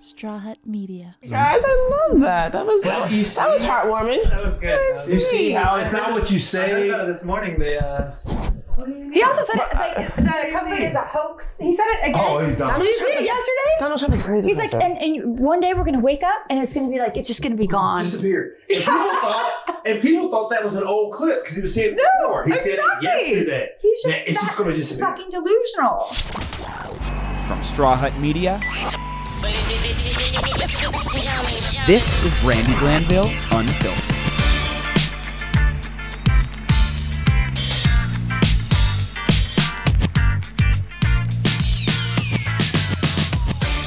Straw Hut Media. Guys, I love that. That was Well, you that was heartwarming. That was good. That was You see how it's not what you I heard say. this morning. They uh, He also said it, like, the COVID is a hoax. He said it again. Oh, he's done. Did you see it yesterday? Donald Trump is crazy. He's like, and, and one day we're gonna wake up and it's gonna be like it's just gonna be gone. disappeared. And people thought, and people thought that was an old clip because he was saying it No, before. He said exactly. it yesterday. He's just Yeah, it's just going to disappear. fucking delusional. From Straw Hut Media, this is Brandi Glanville Unfiltered.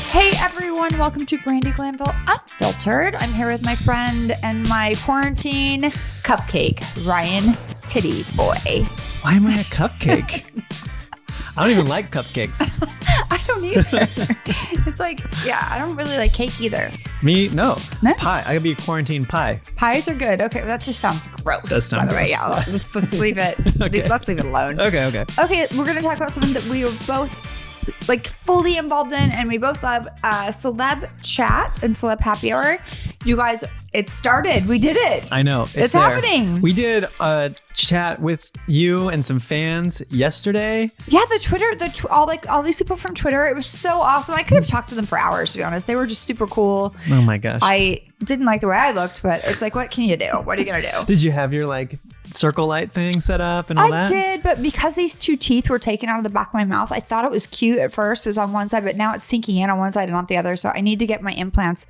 Hey everyone, welcome to Brandi Glanville Unfiltered. I'm here with my friend and my quarantine cupcake, Ryan Titty Boy. why am I a cupcake? I don't even like cupcakes. I don't either. it's like, yeah, I don't really like cake either. Me, no. No? Pie. I could be a quarantine pie. Pies are good. Okay, that just sounds gross. Does sound by the way, gross. yeah. Let's, let's leave it. Okay. Let's leave it alone. Okay, okay. Okay, we're gonna talk about something that we were both like fully involved in, and we both love uh, celeb chat and celeb happy hour. You guys, it started. We did it. I know. It's, It's happening. We did a chat with you and some fans yesterday. Yeah, the Twitter, the tw- all like all these people from Twitter. It was so awesome. I could have talked to them for hours. To be honest, they were just super cool. Oh my gosh. I didn't like the way I looked, but it's like, what can you do? What are you gonna do? did you have your like circle light thing set up and all I that? did, but because these two teeth were taken out of the back of my mouth, I thought it was cute at first. It was on one side, but now it's sinking in on one side and not the other. So I need to get my implants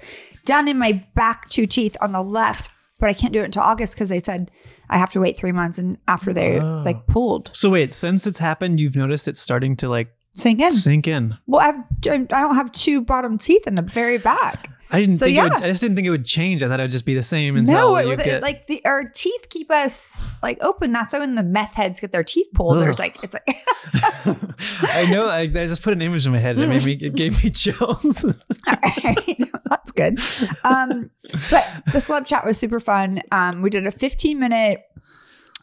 done in my back two teeth on the left, but I can't do it until August because they said I have to wait three months and after they Oh. like pulled So wait, since it's happened, you've noticed it's starting to like sink in. sink in. Well, I've, I don't have two bottom teeth in the very back. I didn't So, think it would, yeah. I just didn't think it would change. I thought it would just be the same until No, it, get like the our teeth keep us like open. That's why when the meth heads get their teeth pulled, Ugh. there's like it's like I know. I, I just put an image in my head. It made me. It gave me chills. All right. That's good. Um, but the celeb chat was super fun. Um, we did a 15 minute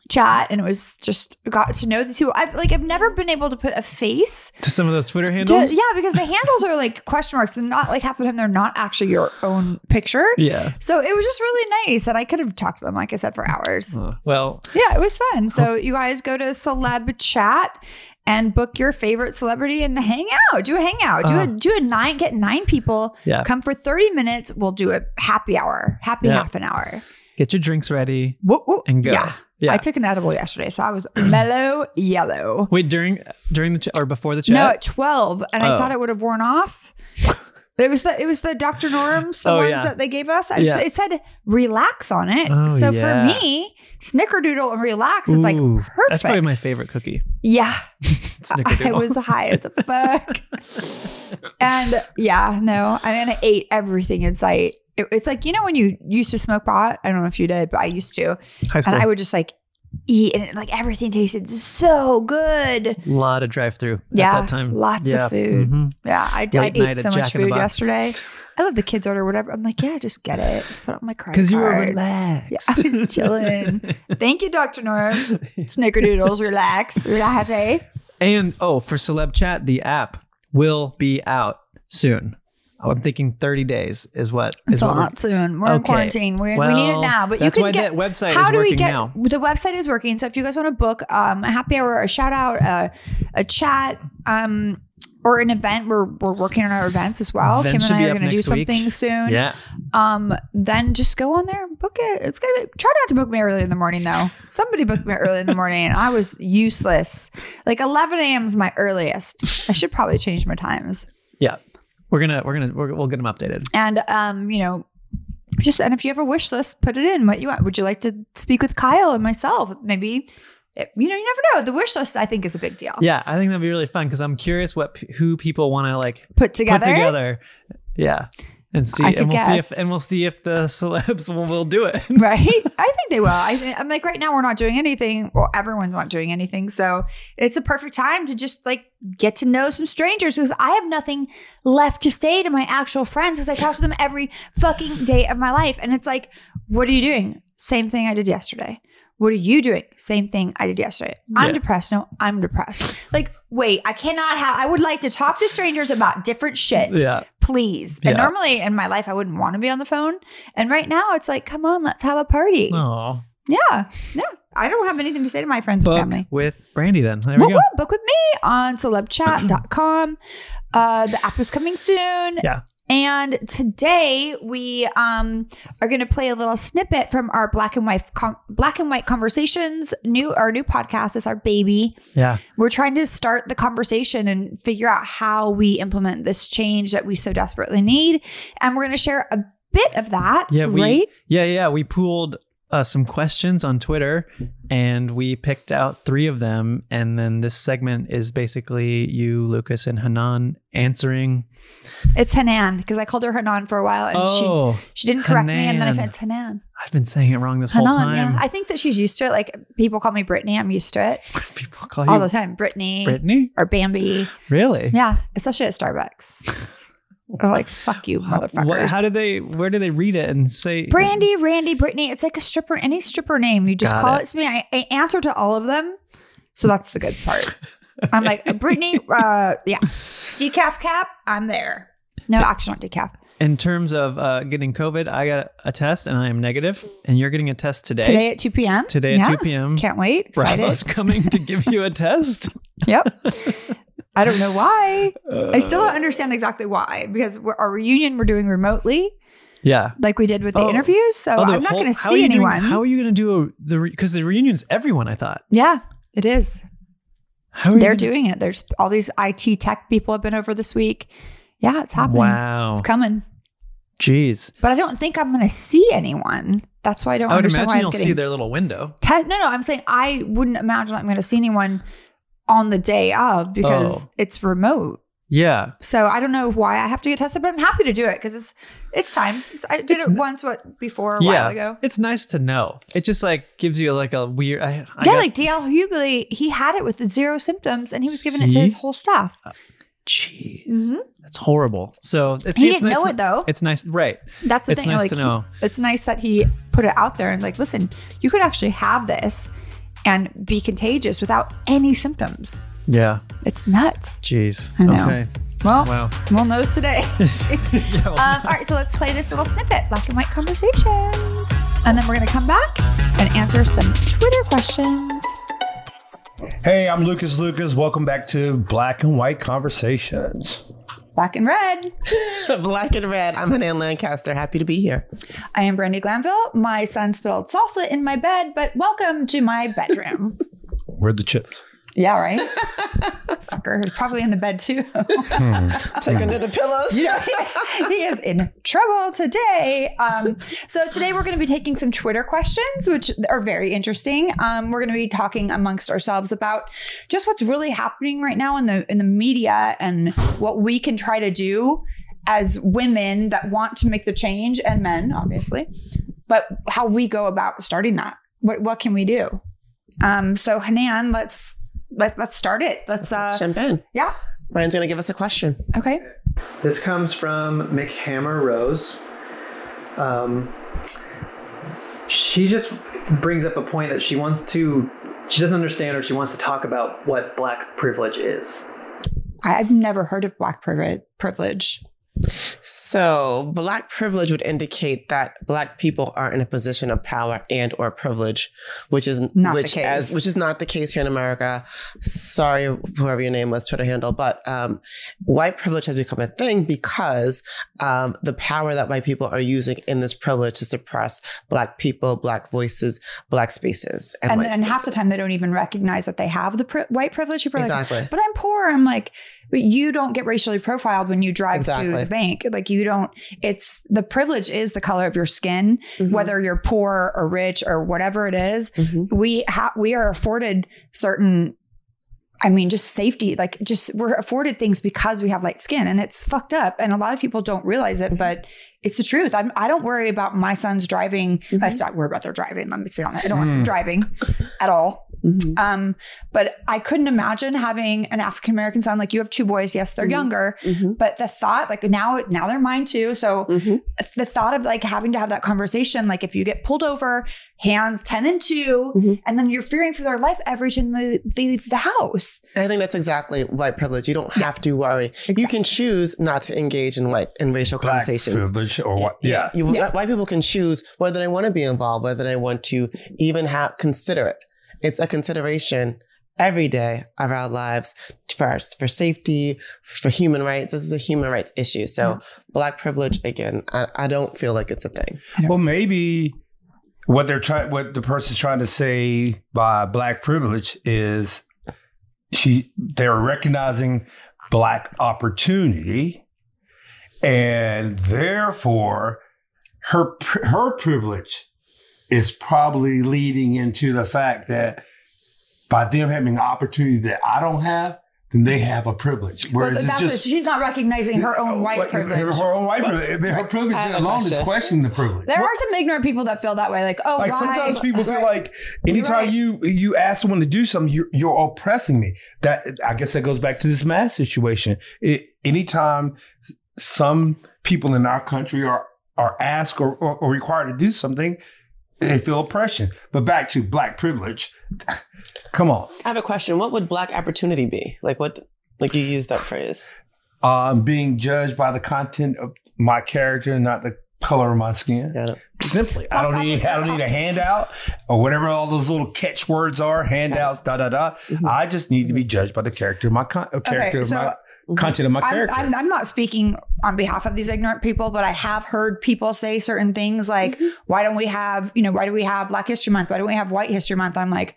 chat and it was just got to know the two. I've like I've never been able to put a face. to some of those Twitter To, handles. yeah, because the handles are like question marks. They're not like half the time they're not actually your own picture. Yeah. So it was just really nice. And I could have talked to them, like I said, for hours. Uh, well, Yeah, it was fun. So you guys go to celeb chat and book your favorite celebrity and hang out. Do a hangout. Do Uh. a do a nine. Get nine people. Yeah. Come for thirty minutes. We'll do a happy hour. Happy Yeah. half an hour. get your drinks ready. Woo. And go. Yeah. Yeah. I took an edible yesterday, so I was mellow yellow. Wait, during during the ch- or before the chat? No, at twelve, and I Oh. thought it would have worn off. It was the it was the Dr. Norm's the Oh, ones yeah. that they gave us. I just, Yeah. it said relax on it. Oh, so yeah. for me, snickerdoodle and relax is like perfect. That's probably my favorite cookie. Yeah. I was high as a fuck. and yeah, no, I mean, I ate everything in sight. It, it's like, you know, when you used to smoke pot? I don't know if you did, but I used to. High school. And I would just like eat and it, like everything tasted so good. a lot of drive through Yeah. at that time. Lots Yeah. of food. Mhm. Yeah. I, I ate so much Jack in the food yesterday. I let the kids order whatever. I'm like, yeah, just get it. Just put it on my credit Because you were relaxed. Yeah, I was chilling. Thank you, Dr. Norms. Snickerdoodles, relax, relax. eh? And oh, for Celeb Chat, the app will be out soon. Oh, I'm thinking 30 days is what is what we're- not soon. We're in quarantine. We, we need it now. But you can get that website How is do we get now. the website is working? So if you guys want to book um, a happy hour, a shout out, a, a chat, um, or an event, we're we're working on our events as well. Events Kim and I are going to do next week. something soon. Yeah. Um, then just go on there and book it. It's gonna be, try not to book me early in the morning though. Somebody booked me early in the morning. And I was useless. Like 11 a.m. is my earliest. I should probably change my times. Yeah. We're gonna we're gonna we're, we'll get them updated. And um, you know, just and if you have a wish list, put it in. What you want? Would you like to speak with Kyle and myself? Maybe. it- You know, you never know. The wish list, I think, is a big deal. Yeah, I think that'd be really fun because I'm curious what who people want to like Put together. put together. Yeah, and see, and we'll guess. see if and we'll see if the celebs will, will do it. right? I think they will. I think, I'm like right now we're not doing anything. Well, everyone's not doing anything, so it's a perfect time to just like get to know some strangers because I have nothing left to say to my actual friends because I talk to them every fucking day of my life, and it's like, what are you doing? Same thing I did yesterday. What are you doing? Same thing I did yesterday. I'm Yeah. depressed. No, I'm depressed. Like, wait, I cannot have. I would like to talk to strangers about different shit. Yeah. Please. And normally in my life, I wouldn't want to be on the phone. And right now, it's like, come on, let's have a party. Oh, Yeah. Yeah. I don't have anything to say to my friends and family. with Brandi. Then there we go. book with me on celebchat.com. Uh, the app is coming soon. Yeah. And today we um, are going to play a little snippet from our black and white com- black and white conversations. New our new podcast is our baby. Yeah. We're trying to start the conversation and figure out how we implement this change that we so desperately need. And we're going to share a bit of that. Yeah, we right? yeah yeah we pooled uh, some questions on Twitter, and we picked out three of them. And then this segment is basically you, Lucas, and Hanan answering. It's Hanan because I called her Hanan for a while and oh, she she didn't correct me. And then I Hanan. said it's Hanan. I've been saying it wrong this whole time. yeah. I think that she's used to it. Like people call me Brittany. I'm used to it People call you all the time. Brittany Brittany. or Bambi. Really? Yeah, especially at Starbucks. They're like, fuck you, motherfuckers. how did they? Where do they read it and say? Brandy, Randy, Brittany. It's like a stripper, any stripper name. You just Got call it. it. to me. I, I answer to all of them. So that's the good part. I'm like, Brittany, uh, yeah. Decaf cap, I'm there. No, actually not decaf. In terms of uh, getting COVID, I got a test and I am negative, and you're getting a test today. Today at 2 p.m. Today at Yeah. 2 p.m. Can't wait. Excited. Bravo's coming to give you a test. Yep. I don't know why. I still Uh, don't understand exactly why because we're, our reunion we're doing remotely, Yeah. like we did with the Oh. interviews. So Oh, the I'm not going to see you doing- anyone. how are you going to do a, the because the reunion's everyone? I thought. yeah, it is. How are They're gonna- doing it. There's all these IT tech people have been over this week. Yeah, it's happening. Wow. It's coming. Jeez. But I don't think I'm going to see anyone. That's why I don't I would understand imagine why I'm you'll see their little window. te- no, no. I'm saying I wouldn't imagine I'm going to see anyone on the day of because Oh. it's remote. Yeah. So I don't know why I have to get tested, but I'm happy to do it because it's it's time. It's, I did It's it n- once, what before a yeah. while ago. It's nice to know. It just like gives you like a weird. I, I yeah, got- like DL Hughley, he had it with zero symptoms, and he was giving it to his whole staff. Jeez. Mhm. That's horrible. So it's, He it's didn't nice- know it though. It's nice, right? That's the it's thing. nice like, to he- know. it's nice that he put it out there and like, listen, you could actually have this and be contagious without any symptoms. Yeah. It's nuts. Jeez. I know. Okay. Well, Wow. we'll know today. Yeah, well, um, all right, so let's play this little snippet, black and white conversations, and then we're gonna come back and answer some Twitter questions. Hey, I'm Lucas Lucas. Welcome back to Black and White Conversations. Black and red. Black and red. I'm Hanan Lancaster. Happy to be here. I am Brandi Glanville. My son spilled salsa in my bed, but welcome to my bedroom. Where the chips? Yeah, right. Fucker, probably in the bed too. Check under the pillows. you know, he, he is in trouble today. Um, so today we're going to be taking some Twitter questions, which are very interesting. Um, we're going to be talking amongst ourselves about just what's really happening right now in the in the media and what we can try to do as women that want to make the change and men, obviously, but how we go about starting that. What what can we do? Um, so Hanan, let's let, let's start it. Let's uh, Let's jump in. yeah. Ryan's going to give us a question. Okay. This comes from McHammer Rose. Um, she just brings up a point that she wants to, she doesn't understand or she wants to talk about what black privilege is. I've never heard of black privi- privilege. So, black privilege would indicate that black people are in a position of power and or privilege, which is Not the which case. as which is not the case here in America. Sorry, whoever your name was, Twitter handle, but um, white privilege has become a thing because um, the power that white people are using in this privilege to suppress black people, black voices, black spaces, and white then half the time they don't even recognize that they have the pri- white privilege. People are like, Exactly. but I'm poor. I'm like, but you don't get racially profiled when you drive to the bank. Like you don't. It's the privilege is the color of your skin, Mhm. whether you're poor or rich or whatever it is. Mhm. We have we are afforded certain. I mean, just safety, like just we're afforded things because we have light skin, and it's fucked up. And a lot of people don't realize Mm-hmm. it, but it's the truth. I'm, I don't worry about my sons driving. I Mhm. stop worry about their driving. Let me be honest. I don't want them driving at all. Mhm. Um, but I couldn't imagine having an African American son. Like you have two boys. Yes, they're Mhm. younger, Mhm. but the thought, like now, now they're mine too. So Mhm. the thought of like having to have that conversation, like if you get pulled over, hands 10 and 2, Mhm. and then you're fearing for their life every time they they leave the house. I think that's exactly white privilege. You don't have to worry. You can choose not to engage in white in racial Black conversations. privilege or what? Yeah. You, Yeah. White people can choose whether they want to be involved, whether they want to even have consider it. It's a consideration every day of our lives for for safety, for human rights. This is a human rights issue. So black privilege again, I, I don't feel like it's a thing. Well, maybe what they're trying, what the person's trying to say by black privilege is she they're recognizing black opportunity, and therefore her her privilege is probably leading into the fact that by them having an opportunity that I don't have, then they have a privilege. Well, Whereas that's it's just she's not recognizing her own white What- privilege. Her own white privilege. I mean, Her privilege I have a alone is questioning the privilege. There are some ignorant people that feel that way, like, oh, Like why? sometimes people feel like anytime right. you you ask someone to do something, you're, you're oppressing me. That I guess that goes back to this mass situation. It, anytime some people in our country are are asked or, or, or required to do something, they feel oppression. But back to black privilege. Come on, I have a question. What would black opportunity be? Like what? Like you use that phrase. I'm being judged by the content of my character, not the color of my skin. Got it. Simply, I don't need I don't need a handout or whatever all those little catchwords are, handouts, da da da. Mhm. I just need to be judged by the character of my con- uh, character so of my content of my I'm, character. I'm, I'm not speaking on behalf of these ignorant people, but I have heard people say certain things like, Mm-hmm. why don't we have, you know, why do we have Black History Month? Why don't we have White History Month? I'm like,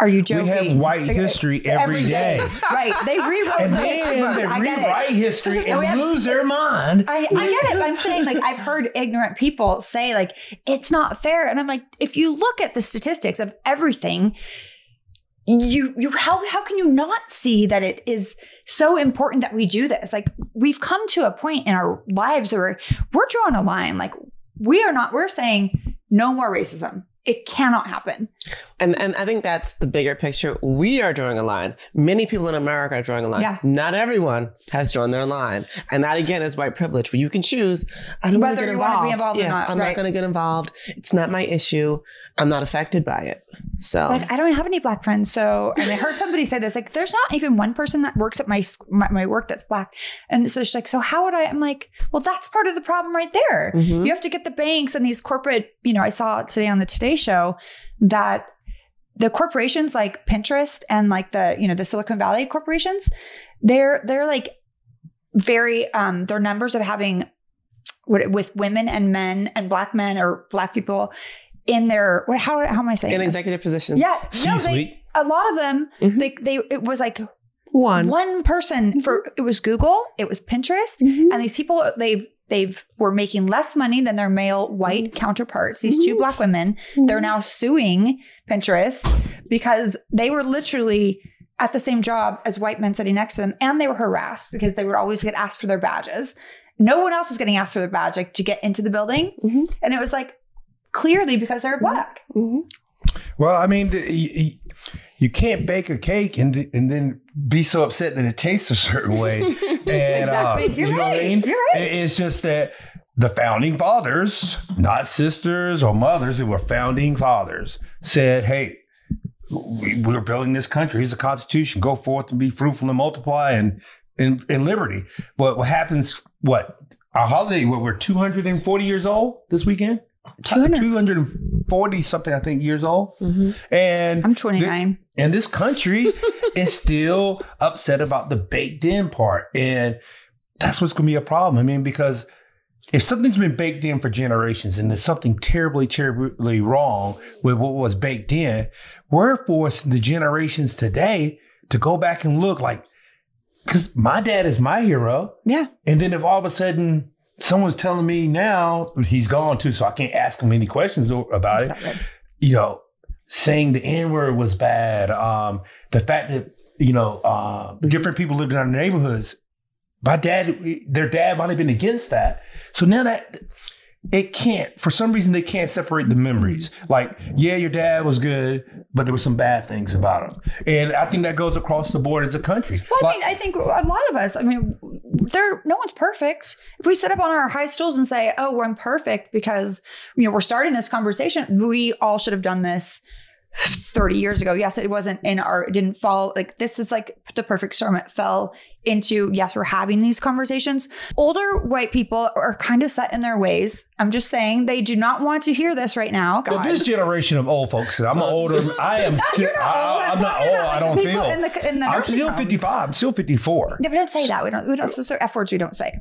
are you joking? we have white Like, history every day. right. They rewrote And the history then books. they I get it. rewrite history And we and have- lose their mind. I, I get it. but I'm saying like I've heard ignorant people say like it's not fair, and I'm like, if you look at the statistics of everything, you you how how can you not see that it is so important that we do this? Like we've come to a point in our lives where we're drawing a line. Like we are not. We're saying no more racism. It cannot happen. And and I think that's the bigger picture. We are drawing a line. Many people in America are drawing a line. Yeah. Not everyone has drawn their line. And that again is white privilege, where you can choose. I don't want to Whether get involved. be involved or yeah, not, I'm right. not going to get involved. It's not my issue. I'm not affected by it. So Like I don't have any black friends, so and I heard somebody say this. Like, there's not even one person that works at my my, my work that's black, and so she's like, so how would I? I'm like, well, that's part of the problem right there. Mhm. You have to get the banks and these corporate. You know, I saw today on the Today Show that the corporations like Pinterest and like the you know the Silicon Valley corporations, they're they're like very um their numbers of having with women and men and black men or black people in their what how how am I saying in this? executive positions. Yeah, no, they, a lot of them, Mhm. they, they, it was like One. one person for, it was Google, it was Pinterest, Mhm. and these people, they, they've were making less money than their male white counterparts. These two black women, they're now suing Pinterest because they were literally at the same job as white men sitting next to them, and they were harassed because they would always get asked for their badges. No one else was getting asked for their badge like, to get into the building, Mhm. and it was like clearly because they're black. Mhm. Well, I mean, the- you, you- you can't bake a cake and th- and then be so upset that it tastes a certain way. And, Exactly. uh, You're you know what I right. mean? You're right. It- It's just that the founding fathers, not sisters or mothers, it were founding fathers, said, "Hey, we, we're building this country. Here's the Constitution. Go forth and be fruitful and multiply and in, in liberty." But what happens? What our holiday? What we're 240 years old this weekend. 200. 240 something, I think, years old. Mhm. And I'm 29. and this country is still upset about the baked in part. And that's what's going to be a problem. I mean, because if something's been baked in for generations and there's something terribly, terribly wrong with what was baked in, we're forcing the generations today to go back and look like, because my dad is my hero. Yeah. And then if all of a sudden someone's telling me now he's gone too, so I can't ask him any questions about it Sorry. you know, saying the N word was bad. Um, the fact that you know uh, different people lived in our neighborhoods. My dad, their dad might have been against that. So now that it can't for some reason they can't separate the memories like yeah your dad was good but there were some bad things about him and i think that goes across the board as a country Well, I Like- mean, I think a lot of us. I mean, there no one's perfect. If we sit up on our high stools and say, "Oh, we're imperfect," because you know we're starting this conversation, we all should have done this. 30 years ago. Yes, it wasn't in our, it didn't fall like this is like the perfect storm. It fell into, yes, we're having these conversations. Older white people are kind of set in their ways. I'm just saying they do not want to hear this right now. Well, this generation of old folks, I'm older. I am. Still. I, I'm am not old. about, I don't feel. in the- in the I'm still homes. 55. I'm still 54. No, we don't say that. We don't, we don't, those are F words we don't say.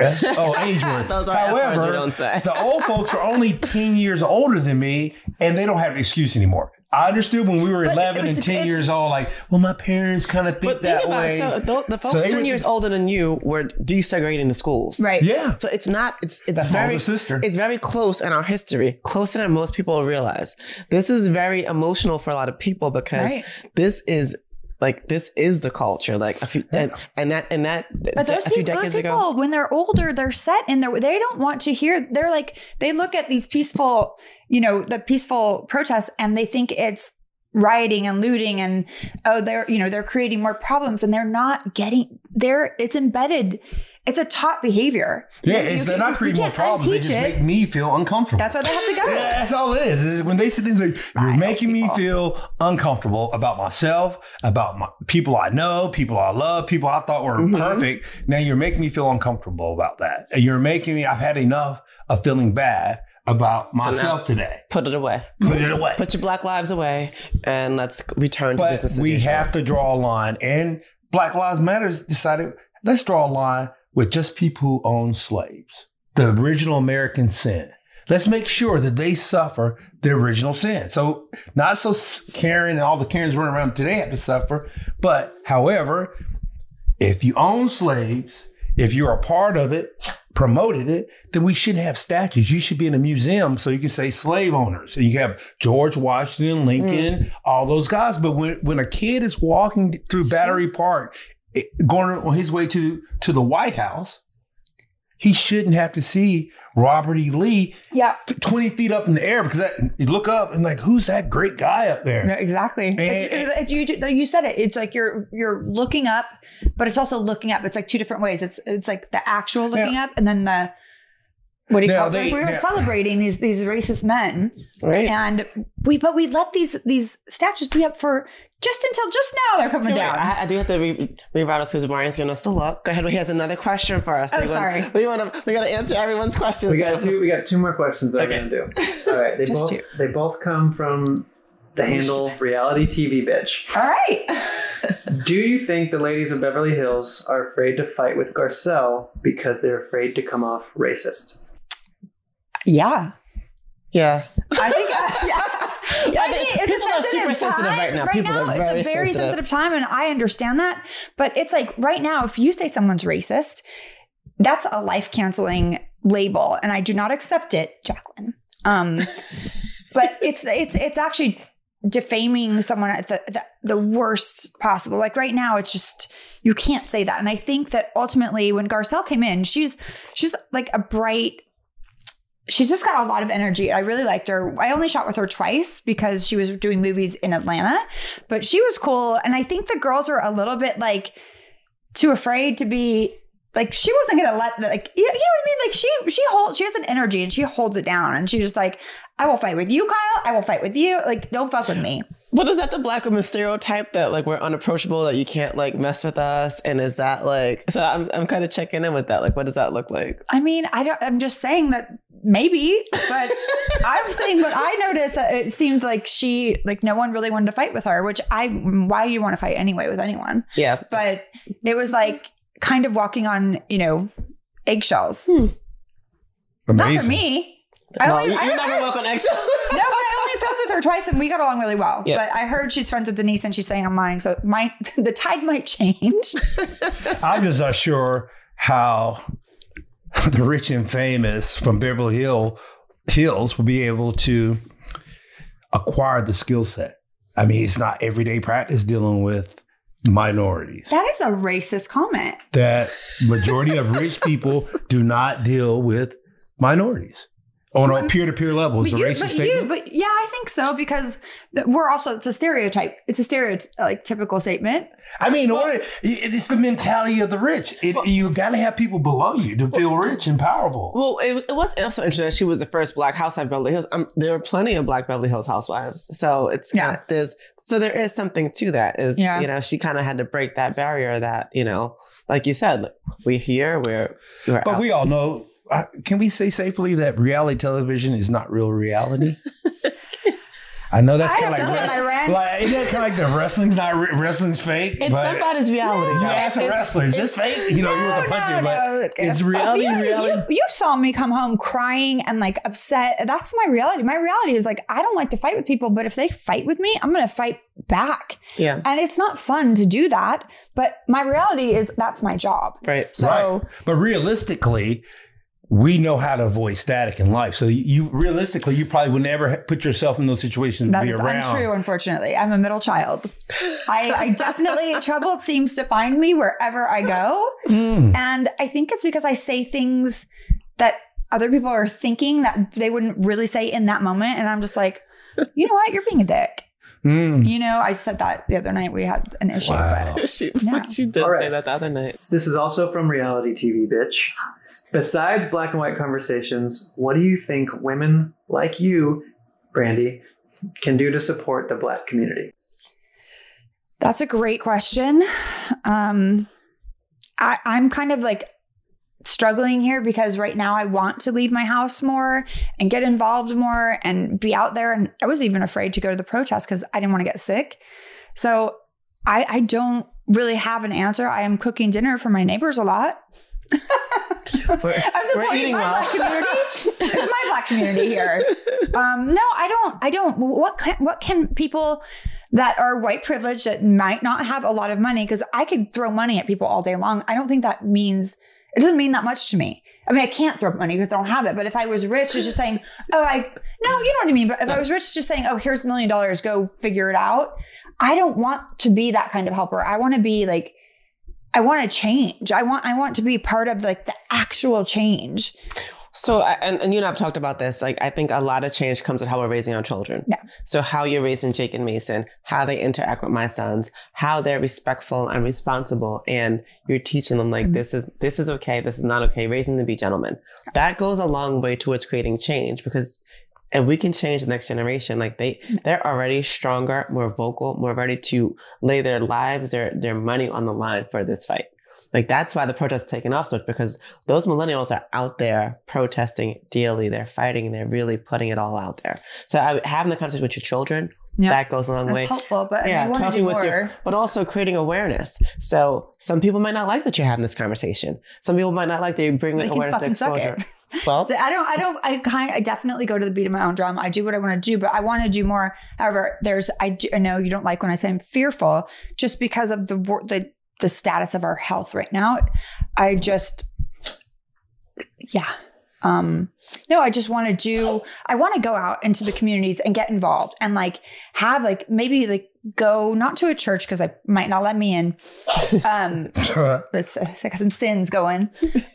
Oh, age word. Those are However, you don't say. the old folks are only 10 years older than me, and they don't have an excuse anymore. I understood when we were But 11 and 10 years old, like, well, my parents kind of think But that think about way. it. So the, the folks So 10 were- years older than you were desegregating the schools. Right. yeah. So it's not. It's it's That's very sister. It's very close in our history, closer than most people realize. This is very emotional for a lot of people because Right. this is like this is the culture. Like a few and, and that and that But those, a few people, those people, ago. when they're older, they're set in their. They don't want to hear. They're like they look at these peaceful, you know, the peaceful protests, and they think it's rioting and looting, and oh, they're you know they're creating more problems, and they're not getting. They're it's embedded. It's a taught behavior. Yeah, it's, they're not creating more problems. They just it. make me feel uncomfortable. That's why they have to go. Yeah, that's all it is. is when they sit things like, you're Vile making me feel uncomfortable about myself, about my people I know, people I love, people I thought were Mhm. perfect. Now you're making me feel uncomfortable about that. And You're making me. I've had enough of feeling bad about myself today. Put it away. Put it away. Put your black lives away, and let's return to business as we usual. have to draw a line. And Black Lives Matters decided let's draw a line with just people who own slaves, the original American sin. Let's make sure that they suffer the original sin. So not so Karen and all the Karens running around today have to suffer, but however, if you own slaves, if you're a part of it, promoted it, then we should have statues. You should be in a museum so you can say slave owners. And you have George Washington, Lincoln, mm. all those guys. But when, when a kid is walking through Battery Park, going on his way to, to the White House, he shouldn't have to see Robert E. Lee Yeah, 20 feet up in the air because that, you look up and like, who's that great guy up there? Yeah, exactly. It's, it's, you, you said it. It's like you're you're looking up, but it's also looking up. It's like two different ways. It's it's like the actual looking up, and then the what do you Now call it? they- Like we were now- celebrating these these racist men, right. and we but we let these these statues be up for just until just now they're coming Okay, wait, down. I, I do have to re- reroute us because Brian's giving us the look. Go ahead. He has another question for us. Oh, we sorry. Want, we want to. We got to answer everyone's questions. We got so- two. We got two more questions that Okay. we're gonna do. All right, they Just both two. they both come from the handle reality TV bitch. All right. Do you think the ladies of Beverly Hills are afraid to fight with Garcelle because they're afraid to come off racist? Yeah. Yeah. I think, uh, yeah. Yeah, I think it's people a are super sensitive time. right now. People are very it's a very sensitive. sensitive. time, and I understand that. But it's like right now, if you say someone's racist, that's a life canceling label, and I do not accept it, Jacqueline. Um, but it's it's it's actually defaming someone at the, the the worst possible. Like right now, it's just you can't say that. And I think that ultimately, when Garcelle came in, she's she's like a bright she's just got a lot of energy. I really liked her. I only shot with her twice because she was doing movies in Atlanta, but she was cool. And I think the girls are a little bit like too afraid to be like she wasn't gonna let like you know, what I mean. Like she she holds she has an energy and she holds it down and she's just like I will fight with you, Kyle. I will fight with you. Like don't fuck with me. But is that the black woman stereotype that like we're unapproachable, that you can't like mess with us? And is that like so? I'm I'm kind of checking in with that. Like, what does that look like? I mean, I don't. I'm just saying that maybe, but I'm saying, but I noticed that it seemed like she, like, no one really wanted to fight with her. Which I, why do you want to fight anyway with anyone? Yeah. But it was like kind of walking on, you know, eggshells. Amazing. Not for me. I Well, only, you, I, you're not gonna walk on eggshells. no, but I only filmed with her twice, and we got along really well. Yeah. But I heard she's friends with Denise, and she's saying I'm lying, so my the tide might change. I'm just not sure how the rich and famous from Beverly Hill Hills will be able to acquire the skill set. I mean, it's not everyday practice dealing with minorities. that is a racist comment. That majority of rich people do not deal with minorities. on a peer to peer level. Is a racist but you, statement. but yeah, I think so because we're also it's a stereotype. It's a stereotype, like typical statement. I mean, order, it- it's the mentality of the rich. It, you got to have people below you to feel rich and powerful. Well, it, it was also interesting that she was the first black housewife of Beverly Hills. Um, there are plenty of black Beverly Hills housewives, so it's Yeah. yeah. there's so there is something to that. Is Yeah. you know she kind of had to break that barrier that you know, like you said, like, we're here, we're we're But out. we all know. uh, Can we say safely that reality television is not real reality? I know that's kind of like, something wrest- I read. like isn't that kind of like the wrestling's not re- wrestling's fake. it's but somebody's reality. you though. ask a It's- wrestler, is fake? You know, you want to punch it, but it's reality. You, reality. you, you saw me come home crying and like upset. That's my reality. My reality is like I don't like to fight with people, but if they fight with me, I'm going to fight back. Yeah, And it's not fun to do that. But my reality is that's my job. right. So right. But realistically, we know how to avoid static in life. So you realistically, you probably would never ha- put yourself in those situations to be is around. untrue, unfortunately. I'm a middle child. I, I definitely, trouble seems to find me wherever I go. Mm. And I think it's because I say things that other people are thinking that they wouldn't really say in that moment. And I'm just like, you know what? You're being a dick. Mm. You know, I said that the other night we had an issue, Wow. but she Yeah. she did All right. say that the other night. This is also from reality TV, bitch. Besides black and white conversations, what do you think women like you, Brandi, can do to support the black community? that's a great question. Um, I, I'm kind of like struggling here because right now I want to leave my house more and get involved more and be out there. And I was even afraid to go to the protest because I didn't want to get sick. So I, I don't really have an answer. I am cooking dinner for my neighbors a lot. We're, I'm we're supporting eating my well. black community. it's my black community here. Um, no, I don't. I don't. What can, what can people that are white privileged that might not have a lot of money? Because I could throw money at people all day long. I don't think that means it doesn't mean that much to me. I mean, I can't throw money because I don't have it. But if I was rich, it's just saying, oh, I no, you know what I mean. But if I was rich, just saying, oh, here's a million dollars, go figure it out. I don't want to be that kind of helper. I want to be like. I want to change. I want I want to be part of like the actual change. So, and, and you and I've talked about this. Like, I think a lot of change comes with how we're raising our children. Yeah. So, how you're raising Jake and Mason, how they interact with my sons, how they're respectful and responsible, and you're teaching them like Mhm. this is this is okay, this is not okay, raising them to be gentlemen. That goes a long way towards creating change because if we can change the next generation, like they mm. they're already stronger, more vocal, more ready to lay their lives, their their money on the line for this fight. Like that's why the protest is taking off so much because those millennials are out there protesting daily. They're fighting. They're really putting it all out there. So I, having the conversation with your children, Yeah. that goes a long That's way. helpful, but Yeah, I want to talking do with more. your, but also creating awareness. So some people might not like that you're having this conversation. Some people might not like that you bring They awareness to exposure. Well, So I don't, I don't, I kind, I definitely go to the beat of my own drum. I do what I want to do, but I want to do more. However, there's, I, do, I know you don't like when I say I'm fearful, just because of the the the status of our health right now. I just, yeah. Um, no, I just want to do, I want to go out into the communities and get involved and like have like maybe like go not to a church because I might not let me in. Um, let's I got some sins going.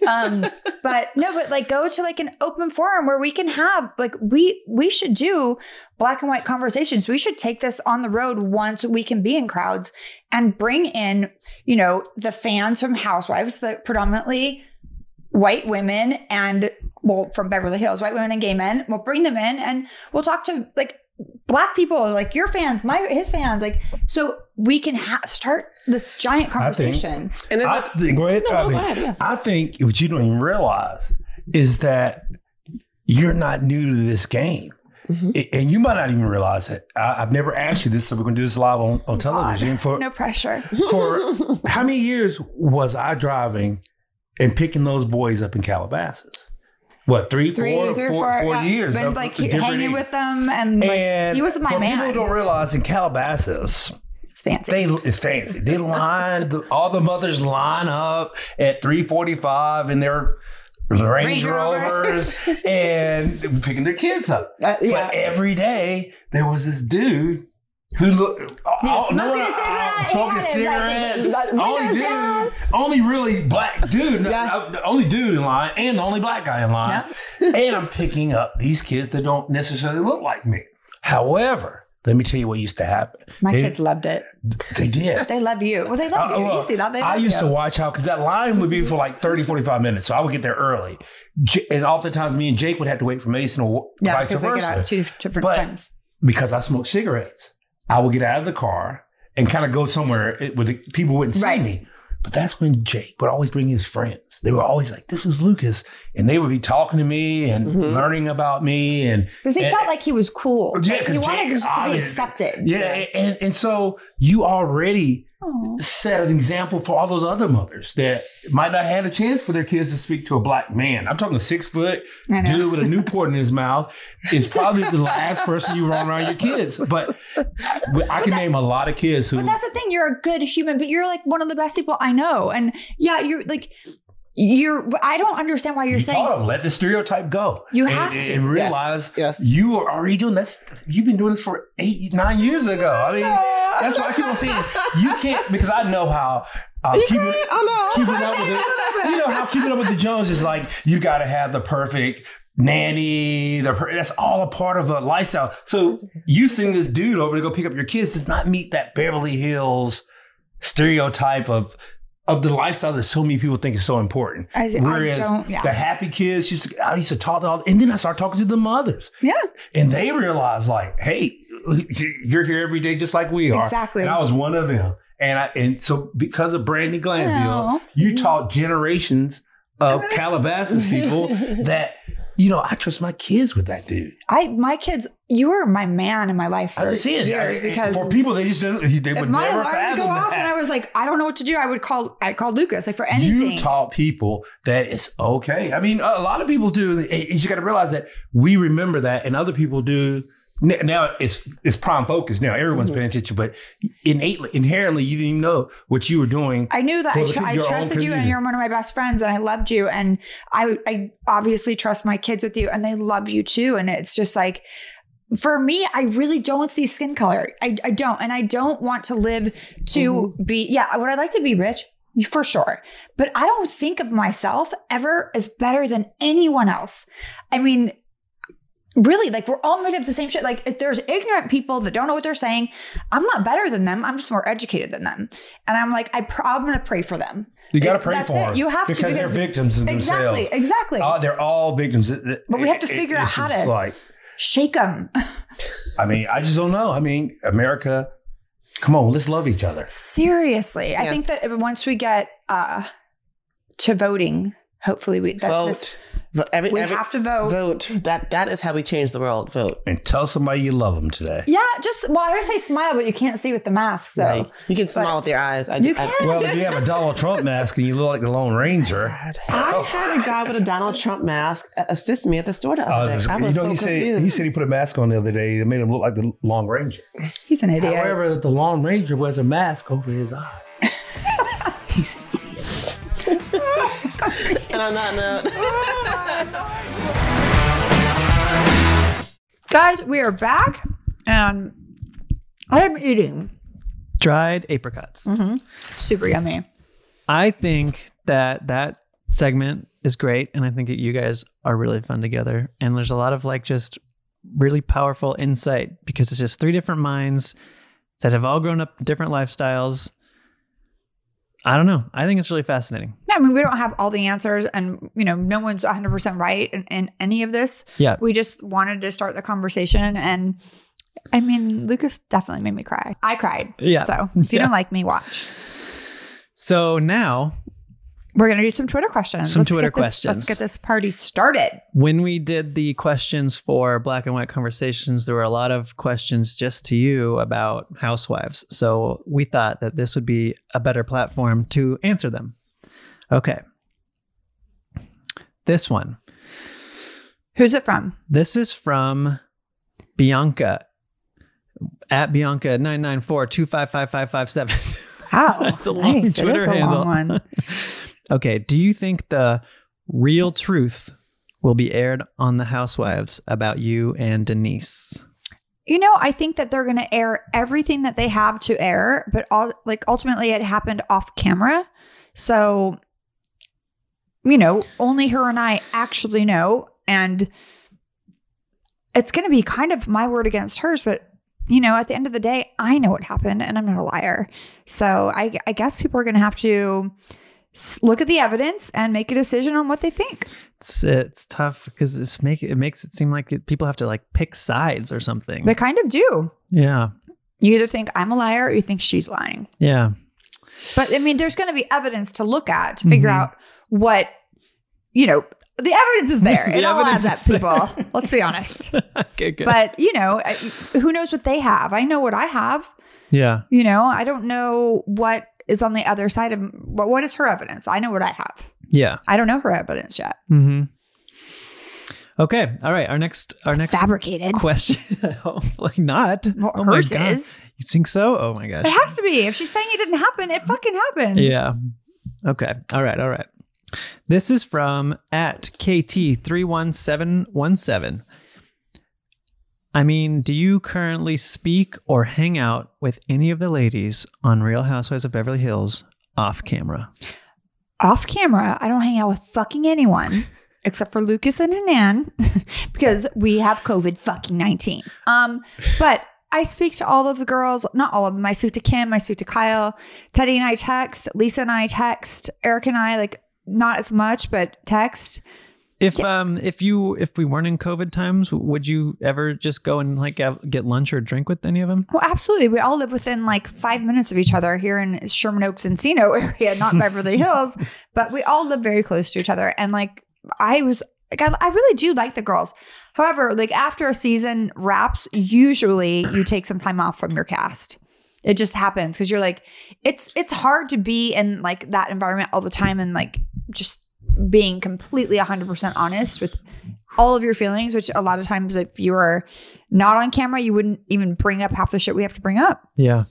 Um, but no, but like go to like an open forum where we can have like we we should do black and white conversations. We should take this on the road once we can be in crowds and bring in, you know, the fans from Housewives, the predominantly white women and well from Beverly Hills, white women and gay men. We'll bring them in and we'll talk to like black people, like your fans, my his fans, like so we can ha- start this giant I think- conversation. and I like, think, go ahead. No, I, no, think, go ahead, yeah. I think what you don't even realize is that you're not new to this game. Mhm. And you might not even realize it. I, I've never asked you this, so we're going to do this live on, on television. For, No pressure. for how many years was I driving and picking those boys up in Calabasas? What, three, Three, four, three four, four, four yeah. years? Been like hanging age. with them, and, like, And he was my man. people don't realize in Calabasas, it's fancy. they it's fancy. They line the, all the mothers line up at three forty five in their Range, Range Rovers and picking their kids up. Uh, yeah. But every day there was this dude who was oh, no, smoking a I- cigarette Yeah, smoking cigarettes. Like, only dude, down. only really black dude, Yeah. no, only dude in line, and the only black guy in line. and I'm picking up these kids that don't necessarily look like me. However, let me tell you what used to happen. My They- kids loved it. they did. They love you. Well, they love Uh, you. well, you see that? They I used you. to watch how, because that line would be for like 30, 45 minutes. So I would get there early. J- And oftentimes me and Jake would have to wait for Mason or Yeah, vice because they versa. get out two different But- times. because I smoked cigarettes, I would get out of the car and kind of go somewhere where the people wouldn't see Right. me. But that's when Jake would always bring his friends. They were always like, "This is Lucas," and they would be talking to me and Mhm. learning about me. And Because he and- felt like he was cool. Yeah, Like, he wanted Jake- just to be accepted. yeah, and and so you already Set an example for all those other mothers that might not have had a chance for their kids to speak to a black man. I'm talking a six foot dude with a Newport in his mouth is probably the last person you run around your kids. But I can name a lot of kids who. But that's the thing. You're a good human, but you're like one of the best people I know. And yeah, you're like, you're, I don't understand why you're you saying, them, let the stereotype go. You and, have to. and realize Yes. you are already doing this. You've been doing this for eight, nine years ago. I mean, that's why I keep on saying you can't because I know how. Uh, You keeping, can't? Oh, no. keeping up with the, you know how keeping up with the Jones is like you got to have the perfect nanny. The per- that's all a part of a lifestyle. So you send this dude over to go pick up your kids does not meet that Beverly Hills stereotype of of the lifestyle that so many people think is so important. I, I Whereas don't, yeah. the happy kids used to, I used to talk to all, and then I started talking to the mothers, yeah, and they realized like, hey, you're here every day just like we are. Exactly. And I was one of them, and I and so because of Brandi Glanville, you taught generations of Calabasas people that you know I trust my kids with that dude. I, my kids, you were my man in my life for just years I- because for people they just didn't, they would my never alarm would go fathom off that. and I was like, I don't know what to do, I would call, I called Lucas like for anything. You taught people that it's okay. I mean, a lot of people do. You got to realize that we remember that, and other people do. Now it's it's prime focus. Now everyone's Mm-hmm. paying attention, but innately, inherently, you didn't even know what you were doing. I knew that I, tr- I trusted you and you're one of my best friends and I loved you and I I obviously trust my kids with you and they love you too and it's just like for me I really don't see skin color I, I don't and I don't want to live to Mm-hmm. be yeah would I like to be rich for sure but I don't think of myself ever as better than anyone else I mean really like we're all made of the same shit like if there's ignorant people that don't know what they're saying i'm not better than them i'm just more educated than them and i'm like I pr- i'm gonna pray for them You got to It- pray that's for it. them. You have to because because- they're victims of exactly themselves. exactly Uh, they're all victims. But we have to figure out how to- like. Shake them I mean, I just don't know. I mean, America. Come on, let's love each other. seriously i think that once we get uh to voting hopefully we that Vote. this, Vote. Every, we every- have to vote vote. That that is how we change the world. Vote. And tell somebody you love them today. yeah just well i would say smile but you can't see with the mask so Right. You can smile with your eyes. I, You I- can. Well, if you have a Donald Trump mask and you look like the Lone Ranger, I had a guy with a Donald Trump mask assist me at the store the Uh, other day. I was you know, so he said confused. he said he put a mask on the other day that made him look like the Lone Ranger. he's an idiot However, the Lone Ranger wears a mask over his eye. He's an idiot. And on that note, guys we are back and i'm eating Dried apricots. Mm-hmm. super yummy I think that that segment is great, and I think that you guys are really fun together. And there's a lot of like just really powerful insight because it's just three different minds that have all grown up different lifestyles. I don't know. I think it's really fascinating. Yeah, I mean, we don't have all the answers, and you know, no one's 100 percent right in, in any of this. Yeah. We just wanted to start the conversation, and I mean, Lucas definitely made me cry. I cried. Yeah. So if you Yeah. don't like me, watch. So now, We're gonna do some Twitter questions. Some Let's Twitter get this- questions. Let's get this party started. when we did the questions for Black and White Conversations, there were a lot of questions just to you about housewives. So we thought that this would be a better platform to answer them. Okay. This one. Who's it from? This is from Bianca at Bianca 994 2555557. Wow, That's a long nice. It Twitter a handle. long one. Okay. Do you think the real truth will be aired on The Housewives about you and Denise? you know, I think that they're going to air everything that they have to air, but all like ultimately it happened off camera. So, you know, only her and I actually know. And it's going to be kind of my word against hers, but you know, at the end of the day, I know what happened and I'm not a liar. So I, I guess people are going to have to look at the evidence and make a decision on what they think. It's it's tough because it's make it makes it seem like it, people have to like pick sides or something. They kind of do. yeah, You either think I'm a liar or you think she's lying. yeah, But I mean, there's going to be evidence to look at to figure Mhm. out what, you know, the evidence is there. The it all adds up, people. Let's be honest. okay, good. But, you know, who knows what they have? I know what I have. yeah, You know, I don't know what is on the other side of what, what is her evidence. I know what I have. yeah. I don't know her evidence yet. Mm-hmm. Okay, all right. Our next, our next Fabricated. question. Hopefully not. Well, oh hers is. You think so? Oh my gosh. It has to be. If she's saying it didn't happen, it fucking happened. Yeah. Okay. All right. All right. This is from at KT31717. I mean, do you currently speak or hang out with any of the ladies on Real Housewives of Beverly Hills off camera? off camera, I don't hang out with fucking anyone except for Lucas and Hanan because we have COVID fucking 19. Um, but I speak to all of the girls, not all of them. I speak to Kim, I speak to Kyle, Teddi and I text, Lisa and I text, Eric and I like not as much, but text. If um if you if we weren't in COVID times, would you ever just go and like get lunch or drink with any of them? Well, absolutely. We all live within like five minutes of each other here in Sherman Oaks, Encino area, not Beverly Hills, but we all live very close to each other. And like, I was, like, I, I really do like the girls. However, like after a season wraps, usually you take some time off from your cast. It just happens because you're like, it's it's hard to be in like that environment all the time and like just being completely 100% honest with all of your feelings, which a lot of times if you are not on camera, you wouldn't even bring up half the shit we have to bring up. Yeah.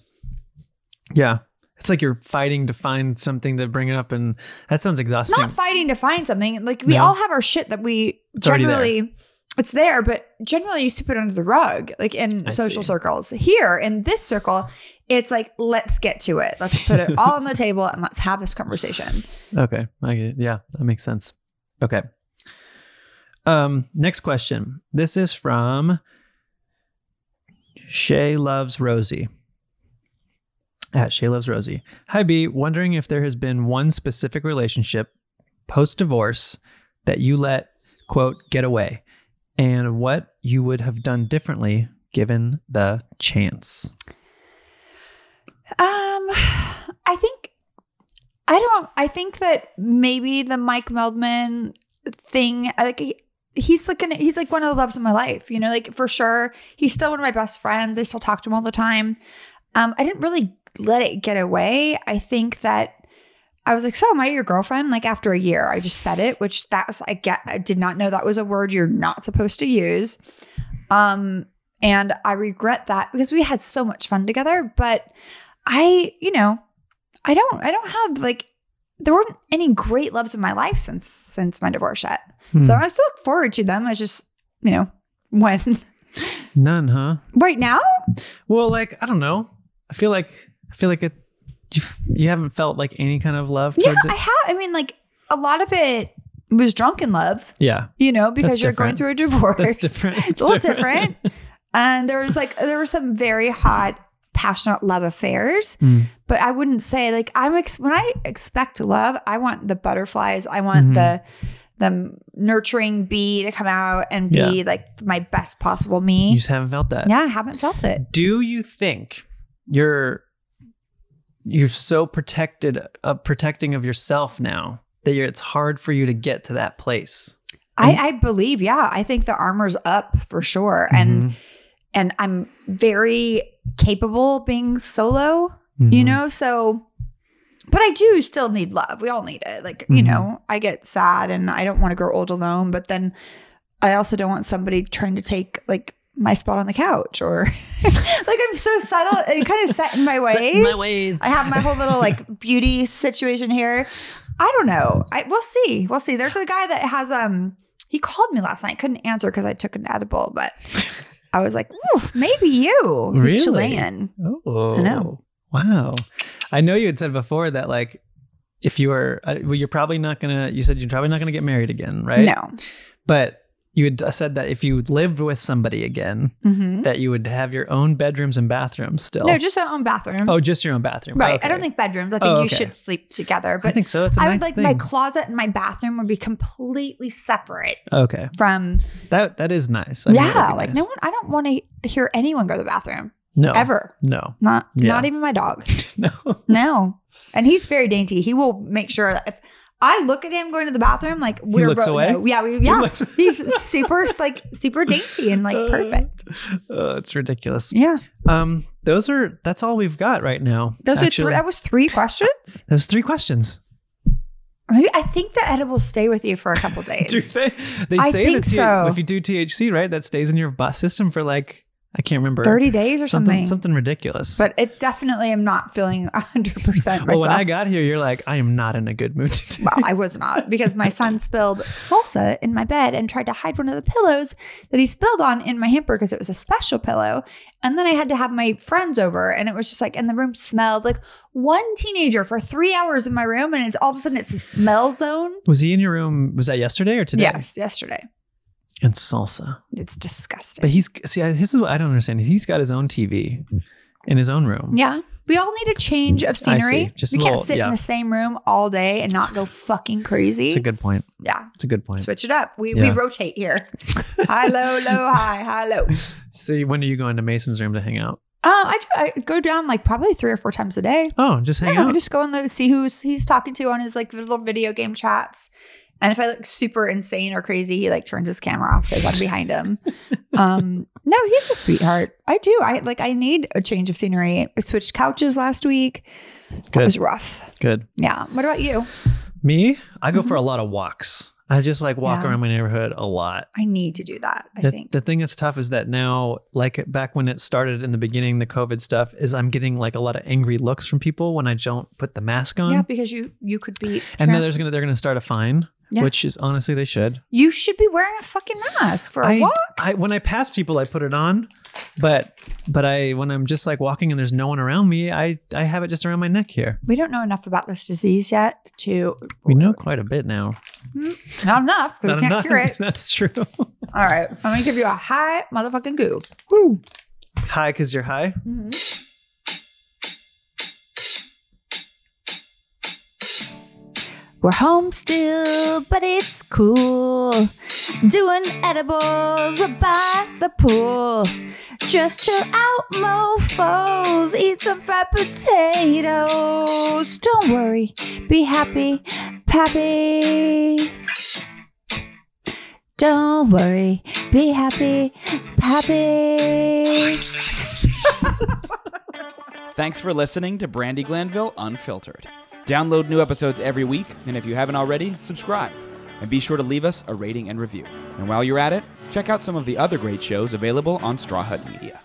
Yeah. It's like you're fighting to find something to bring it up and that sounds exhausting. Not fighting to find something. Like we No. all have our shit that we It's generally it's there, but generally used to put under the rug, like in I social see. circles. Here in this circle, it's like let's get to it. Let's put it all on the table and let's have this conversation. Okay. I yeah, that makes sense. Okay. Um, next question. This is from Shay Loves Rosie. At Shay Loves Rosie. Hi B, wondering if there has been one specific relationship post divorce that you let quote get away and what you would have done differently given the chance. Um, I think I don't. I think that maybe the Mike Meldman thing, like he, he's like he's like one of the loves of my life. You know, like for sure, he's still one of my best friends. I still talk to him all the time. Um, I didn't really let it get away. I think that I was like, "So am I your girlfriend?" Like after a year, I just said it, which that was I get. I did not know that was a word you're not supposed to use. Um, and I regret that because we had so much fun together. But I, you know, I don't, I don't have like there weren't any great loves of my life since since my divorce yet. So Hmm. I still look forward to them. I just, you know, when None, huh? right now, Well, like I don't know. I feel like I feel like it. You, you haven't felt like any kind of love yeah, I have. I mean, like a lot of it was drunken love, yeah, you know, because you're going through a divorce. that's different. It's a little different. And there was like there were some very hot, passionate love affairs, Mm. but I wouldn't say like I'm ex- when I expect love, I want the butterflies. I want Mhm. the the nurturing bee to come out and be Yeah. like my best possible me. You just haven't felt that. Yeah, I haven't felt it. Do you think you're you're so protected, uh, protecting of yourself now that you're, it's hard for you to get to that place? I, I believe, yeah. I think the armor's up for sure. And Mhm. And I'm very capable being solo, you Mhm. know? So but I do still need love. We all need it. Like, you Mhm. know, I get sad and I don't want to grow old alone, but then I also don't want somebody trying to take like my spot on the couch or like I'm so subtle and kind of set in my ways. Set in my ways. I have my whole little like beauty situation here. I don't know. I we'll see. We'll see. There's a guy that has um he called me last night. Couldn't answer because I took an edible, but I was like, maybe you. He's Really? Chilean. Oh, I know. Wow. I know you had said before that like if you were, uh, well, you're probably not gonna. You said you're probably not gonna get married again, right? No. But you had said that if you lived with somebody again, hmm that you would have your own bedrooms and bathrooms still. No, just our own bathroom. oh, just your own bathroom, right. I don't think bedrooms. I think Oh, you should sleep together. But I think so. It's a I nice would like thing. my closet and my bathroom would be completely separate okay, from. that that is nice. I mean, yeah, be like nice. no one. I don't want to hear anyone go to the bathroom no, ever. no, Not Yeah. not even my dog. no. No. And he's very dainty. He will make sure that if I look at him going to the bathroom, like we're looks both- away? no, yeah, we, yeah. looks- he's super like super dainty and like perfect. Uh, it's ridiculous. Yeah. Um, those are that's all we've got right now. Those are three, that was three questions. Those three questions. Maybe I think the edibles stay with you for a couple days. Do they? They I say think that so. if you do THC, right, that stays in your bus system for like I can't remember 30 days or something something. something ridiculous. But it definitely am not feeling 100% myself. well, when I got here, you're like, I am not in a good mood today. well, I was not because my son spilled salsa in my bed and tried to hide one of the pillows that he spilled on in my hamper because it was a special pillow. And then I had to have my friends over, and it was just like, and the room smelled like one teenager for three hours in my room, and it's all of a sudden it's a smell zone. Was he in your room? Was that yesterday or today? Yes, yesterday. And salsa. It's disgusting. But he's see. This is what I don't understand. He's got his own TV in his own room. yeah. We all need a change of I scenery. Just we can't little- sit yeah. in the same room all day and not go fucking crazy. It's a good point. yeah. It's a good point. Switch it up. We, Yeah. we rotate here. high, low, low, high, high, low. So when are you going to Mason's room to hang out? Um, I, do- I go down like probably three or four times a day. Oh, just hang yeah, I out. just go the see who's he's talking to on his like little video game chats. And if I look super insane or crazy, he like turns his camera off because I'm behind him. um, no, he's a sweetheart. I do. I like. I need a change of scenery. I switched couches last week. It Good. was rough. Good. Yeah. What about you? Me, I go for a lot of walks. I just like walk Mm-hmm. Yeah. around my neighborhood a lot. I need to do that. I the, think. the thing that's tough is that now, like back when it started in the beginning, the COVID stuff, is I'm getting like a lot of angry looks from people when I don't put the mask on. yeah, because you you could be. and then there's gonna they're gonna start a fine, Yeah. which is honestly they should. you should be wearing a fucking mask for a I, walk. I when I pass people, I put it on, but but I when I'm just like walking and there's no one around me, I I have it just around my neck here. We don't know enough about this disease yet to. We know quite a bit now. Hmm? Not enough. Not we can't enough. cure it. That's true. All right. I'm going to give you a high motherfucking goo. high because you're high. Mm-hmm. We're home still, but it's cool. Doing edibles by the pool. Just chill out, mofos. Eat some fried potatoes. Don't worry, be happy, pappy. Don't worry, be happy, pappy. Thanks for listening to Brandi Glanville Unfiltered. Download new episodes every week, and if you haven't already, subscribe. And be sure to leave us a rating and review. And while you're at it, check out some of the other great shows available on Straw Hut Media.